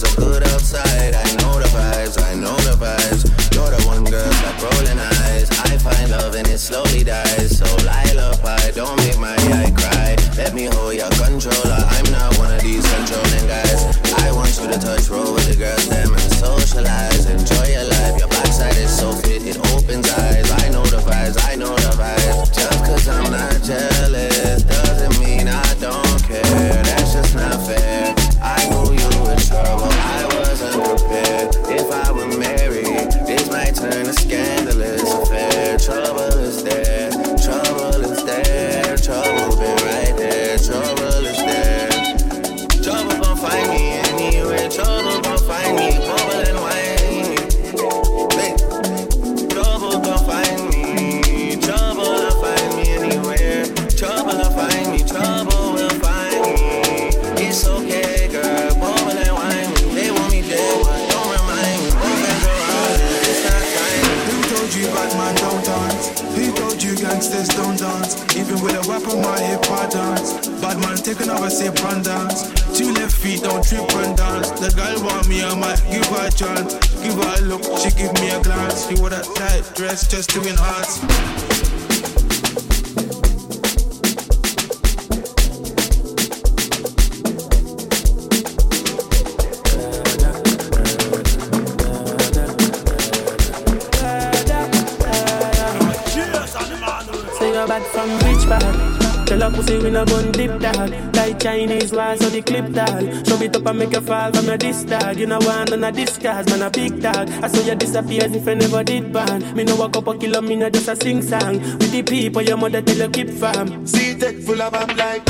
That's just not dog. Like Chinese wise so the clip dog Shove it up and make a fall from your disc dog You know one on a disguise, man a big dog. I saw you disappear as if I never did ban. Me know a couple kilo, me not just a sing song. With the people, your mother tell you keep farm. See tech full of I'm like.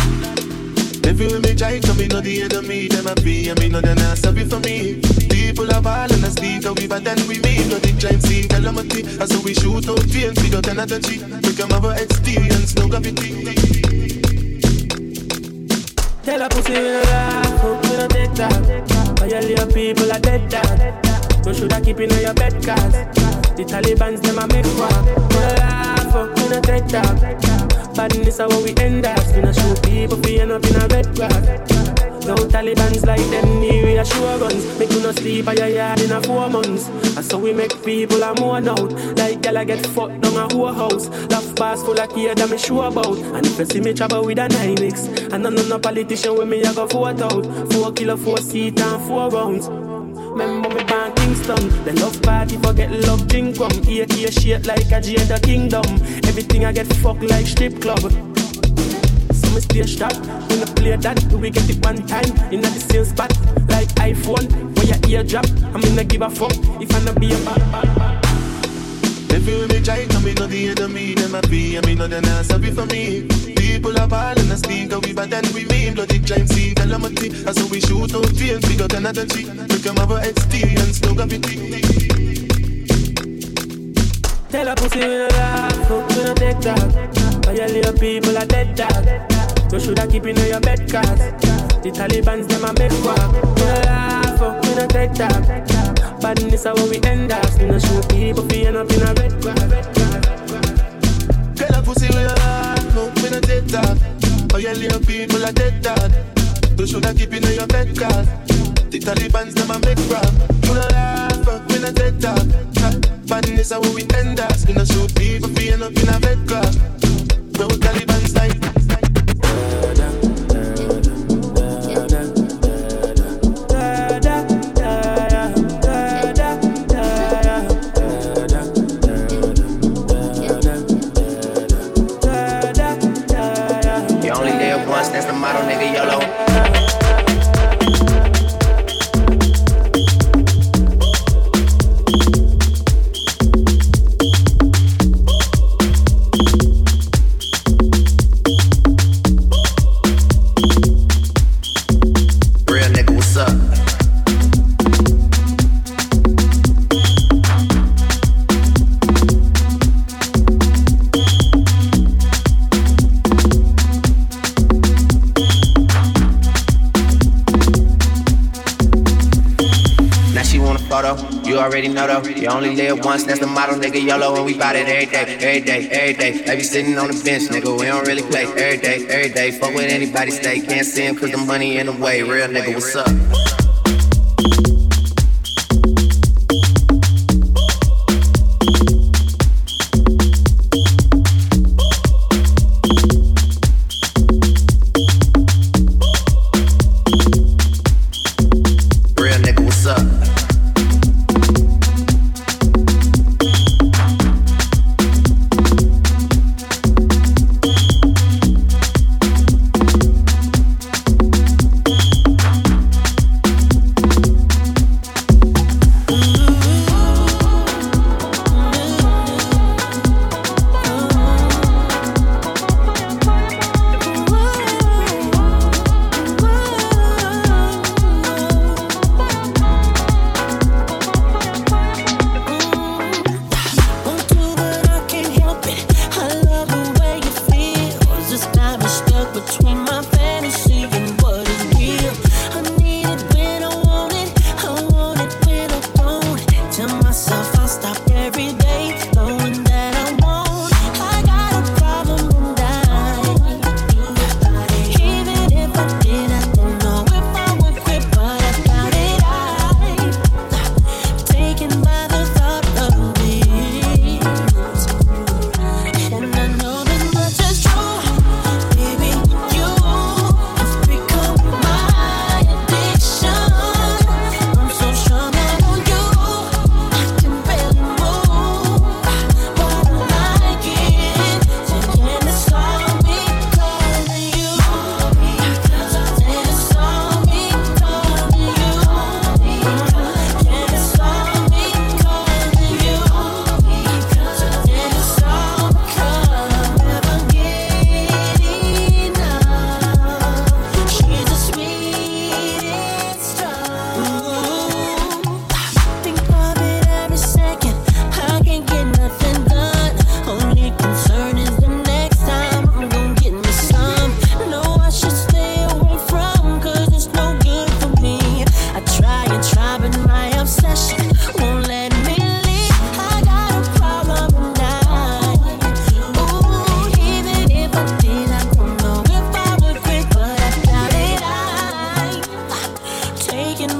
If you me try to me know the enemy, them a be, and me know they not sorry for me. People are ball and a speak, we but then we mean no the giant see calamity. As so we shoot out and figure ten out cheat. We come have a experience, no gravity. Tell a pussy we no laugh, hope we no take that. All people are dead dog. So should I keep in your bed cause the Taliban's them a make walk. We no laugh, fuck, we no take talk. Badness are what we end up. We no shoot people for end up in a red grass. No Taliban's like them need reassure guns. Make you no sleep at your yard in a four months. And so we make people a more out. Like gyal get fucked down a whole house. Laugh pass full of kids that me sure about. And if you see me trouble with a 9X. And I know no politician with me, I go vote out. Four kilo, four seat and four rounds. Remember me born Kingston. The love party forget love drink rum. AK shit like a Jada Kingdom. Everything I get fucked like strip club me stay sharp. When I play that, we get it one time in the same spot. Like iPhone, when your ear drop, I'm gonna give a fuck if I not be a bad, bad, bad. If you me try to me know the enemy, them a be, I mean no they not sorry for me. People are ball and a speak, we bad and we mean bloody giant see calamity. As so we shoot out fear, we got another cheat. We come a experience, no gravity. Tell a pussy we no laugh, we no take that. All your little people are dead dog. You shoulda keep in your bed cause The Taliban's them a make walk We no laugh, oh, we no take talk Badness is how we end up. We no show people fi end up in a red grass Girl a pussy we no laugh, oh, we no take talk All your little people are dead dog? You shoulda keep in your bed cause The Taliban's them a make walk We no laugh, oh, we no take talk Badness is how we end up. We no show people fi end up in a red grass Bro, Taliban's like already know though. You only live once, that's the motto, nigga. YOLO, and we bout it every day, every day, every day. They be sitting on the bench, nigga. We don't really play every day, every day. Fuck with anybody, stay. Can't see him cause the money in the way. Real nigga, what's up?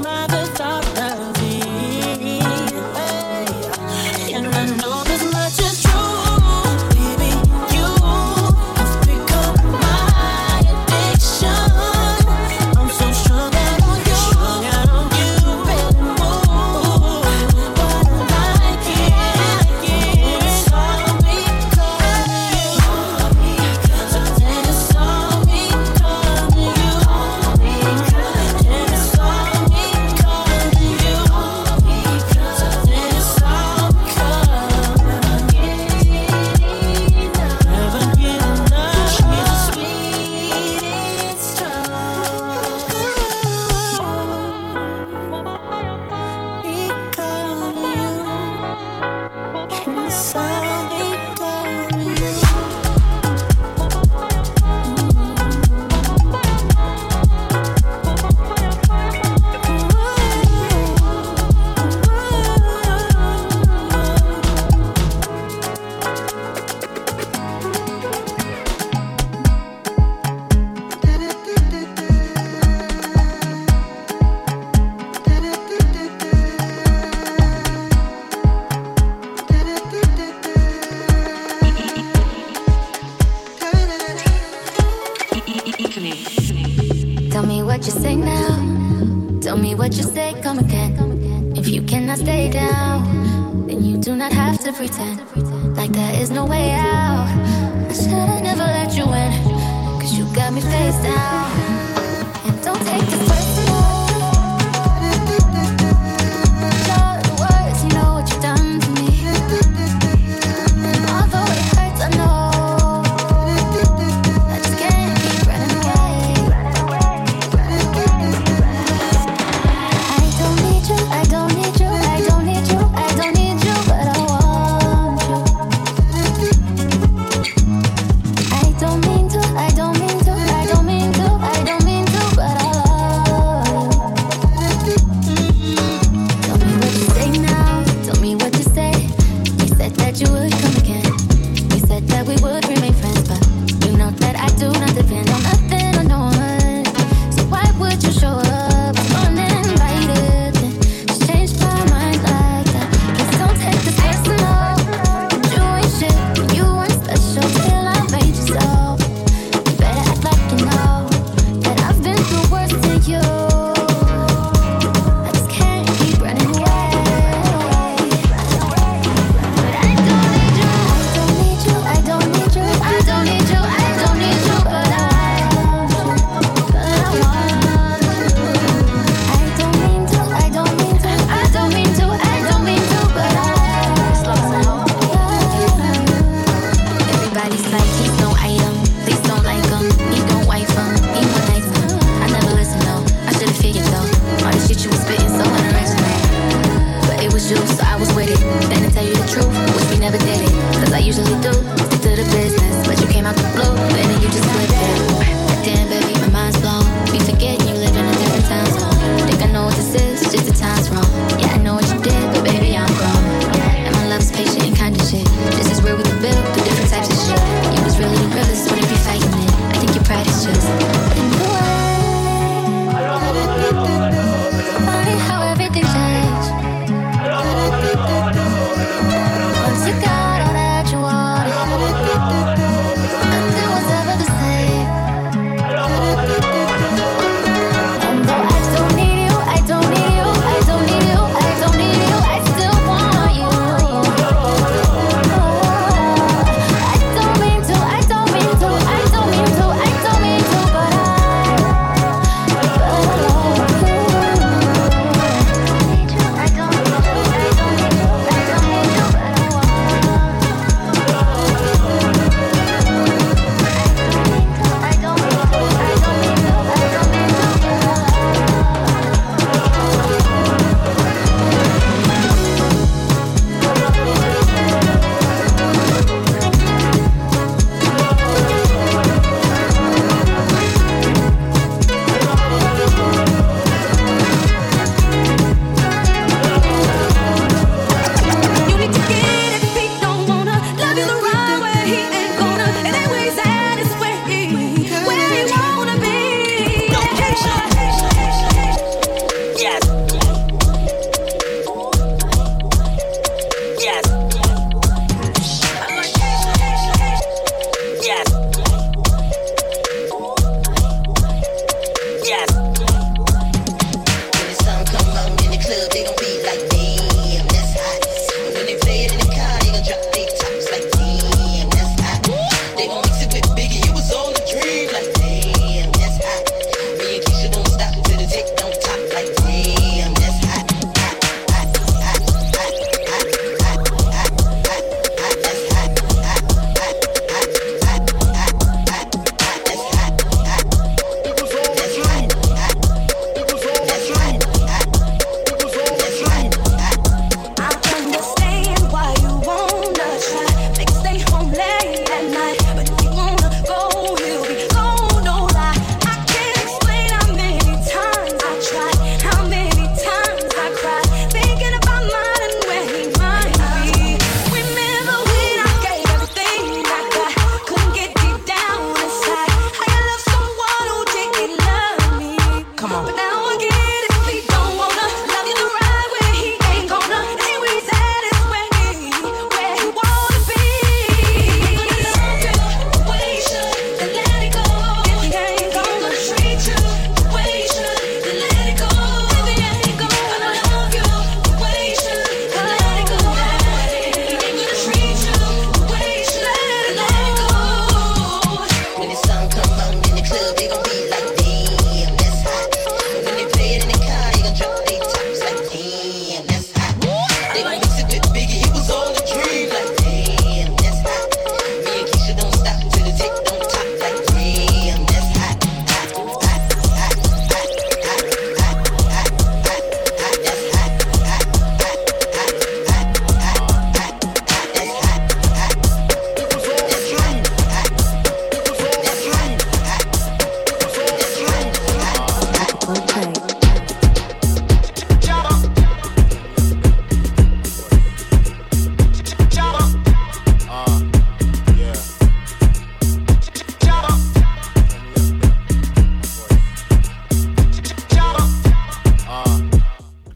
mother come again. If you cannot stay down, then you do not have to pretend like there is no way out. I should've never let you in, cause you got me face down. And don't take the first.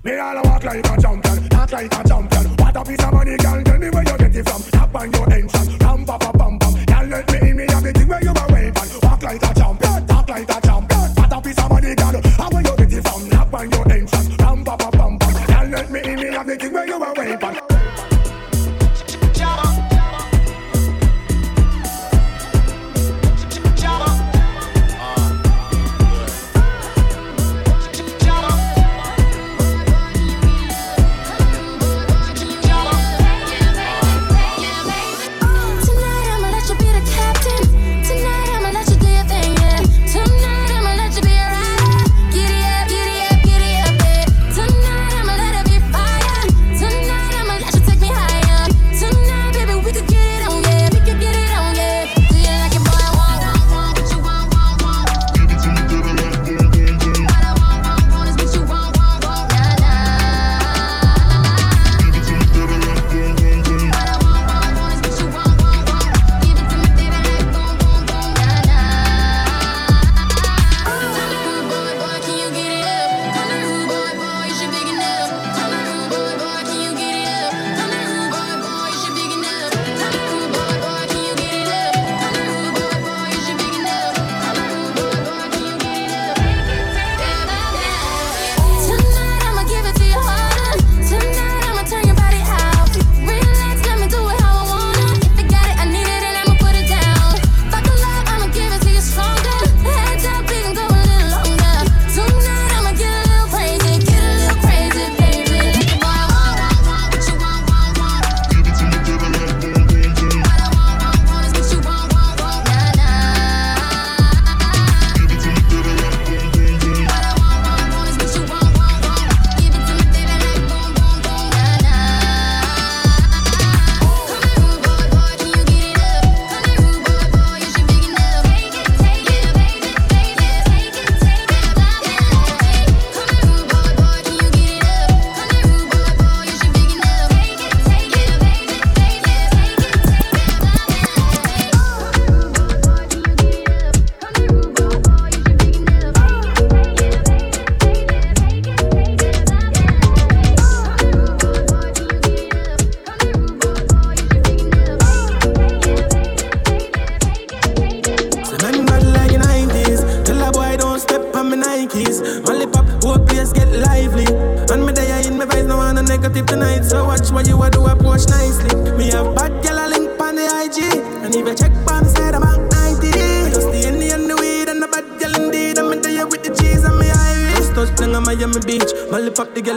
Me all walk like a champion, talk like a champion. What a piece of money, girl. Tell me where you get it from. Tap on your entrance, ram pa pa pam pam. Girl, let me in me have the where you are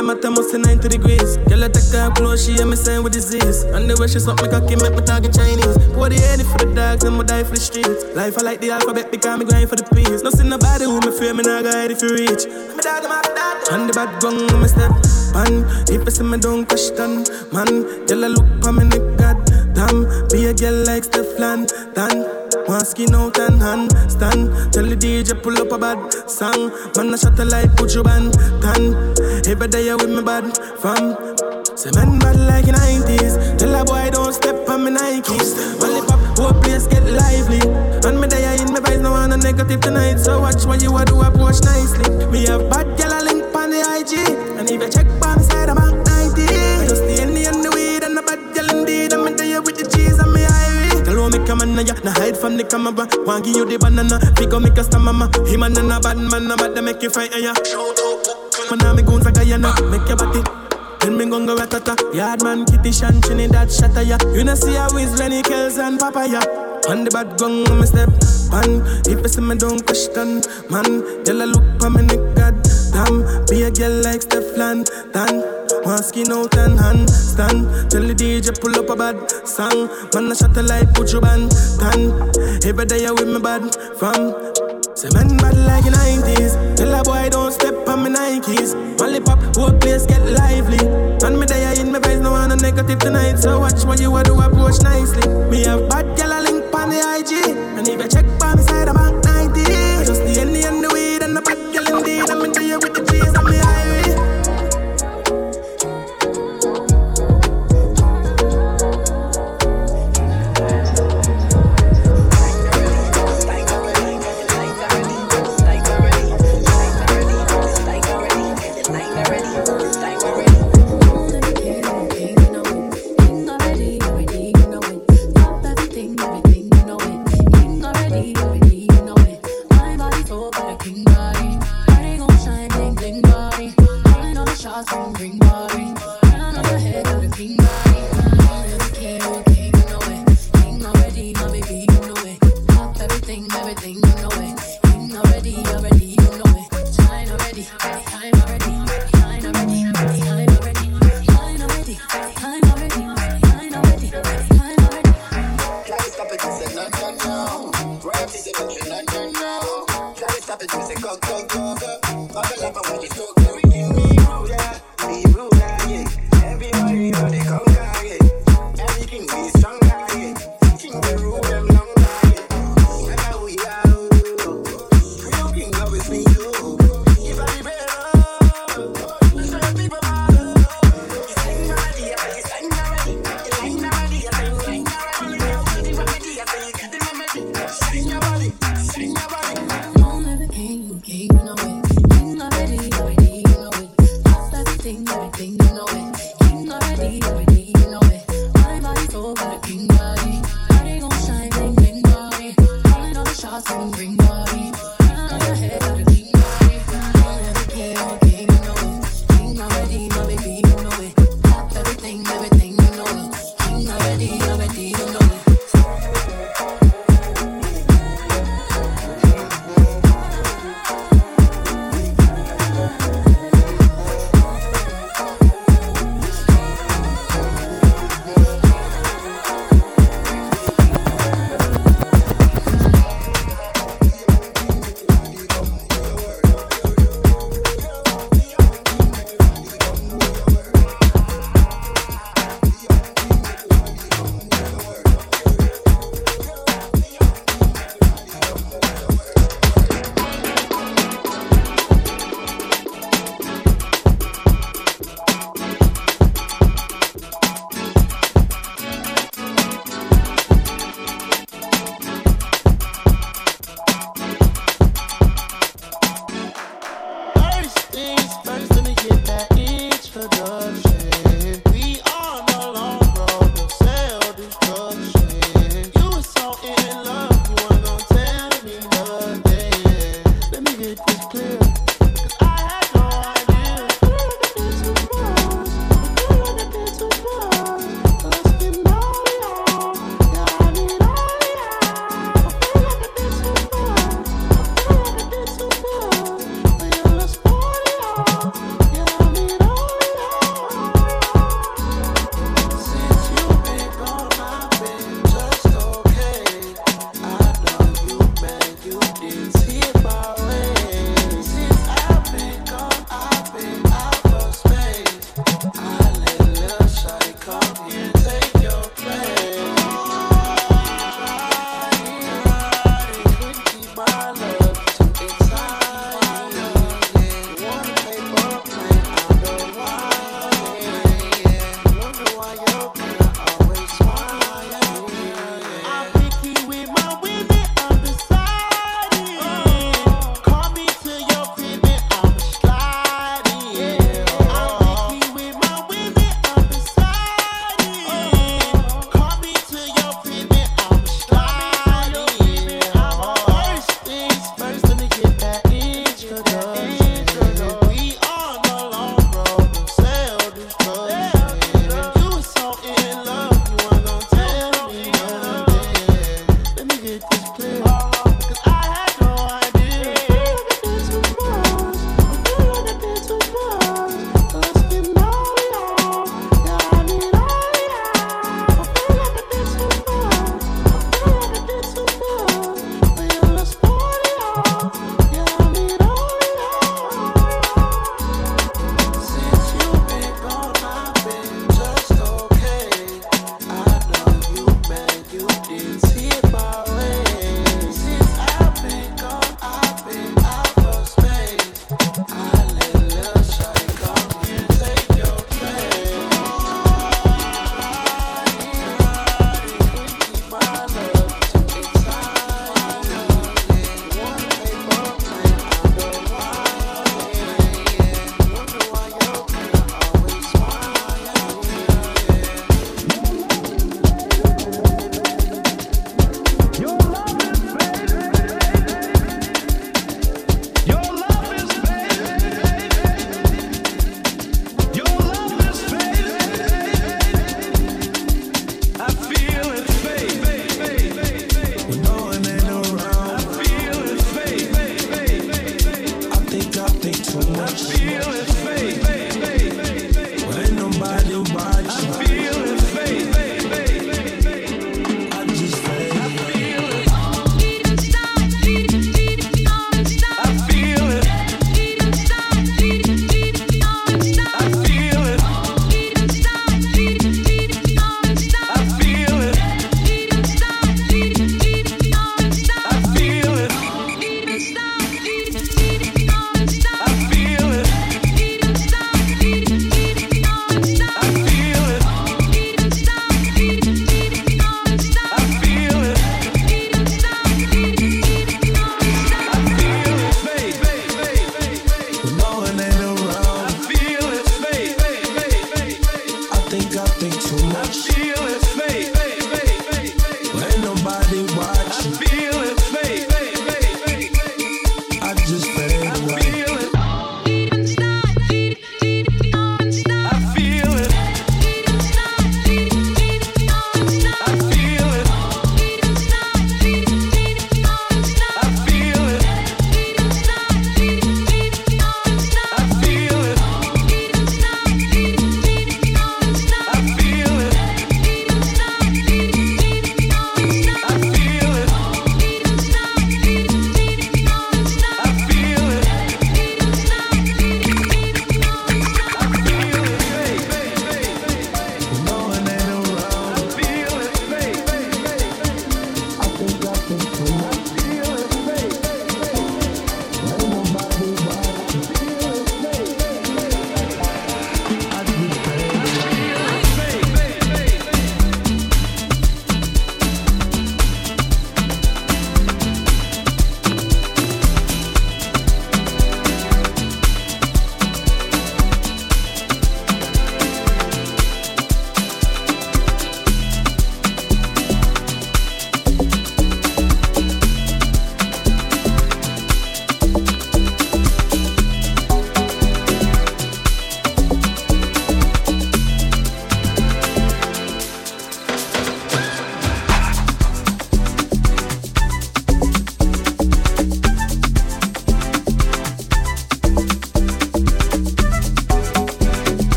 Life I take her close, she get me with target chains what the enemy for the dogs and my the street life I like the alphabet because me grind for the peace. No see nobody who me fear, me not guide if you reach. Me dad, my dad. And the bad gun, me step man. If I see me don't question, man. Girl, I look for me, god damn. Be a girl like Stefan, Dan. Skin out and hand stand. Tell the DJ pull up a bad song. Man, I shot a light, put you band, tan. Every day you with me bad fam. Say man bad like in 90s. Tell a boy don't step on me Nikes. Only pop, whole place get lively. And me there in my vibes, no one a negative tonight. So watch what you a do, approach nicely. Me have bad gal a link on the IG. And if you check by Tell on, ya, nah hide from the camera. Want give you the banana, up me customer, mama. Him and a bad man, a bad, make you fight, yeah. Man, I'm a goons a Guyana, make your body. Then me gon' go ratata. Yard man, kitty shan, that shatter ya. You know see how is Lenny Kells and Papaya. On the bad gun, me step man. If I see me don't question, man. Girl, I look for me neck, god. Be a girl like Stefan, Dan. One skin out and hand. Tell the DJ pull up a bad song. Man, I shot a light, put you band, tan. Every day I with me bad from Say man bad like the 90s. Tell a boy don't step on me Nikes. Only pop, whole place get lively. And me there in my face, no one a negative tonight. So watch what you a do, approach nicely. Me have bad gal a link on the IG. And if you check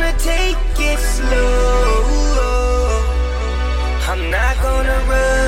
gonna take it slow. I'm not gonna run.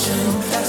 Motion.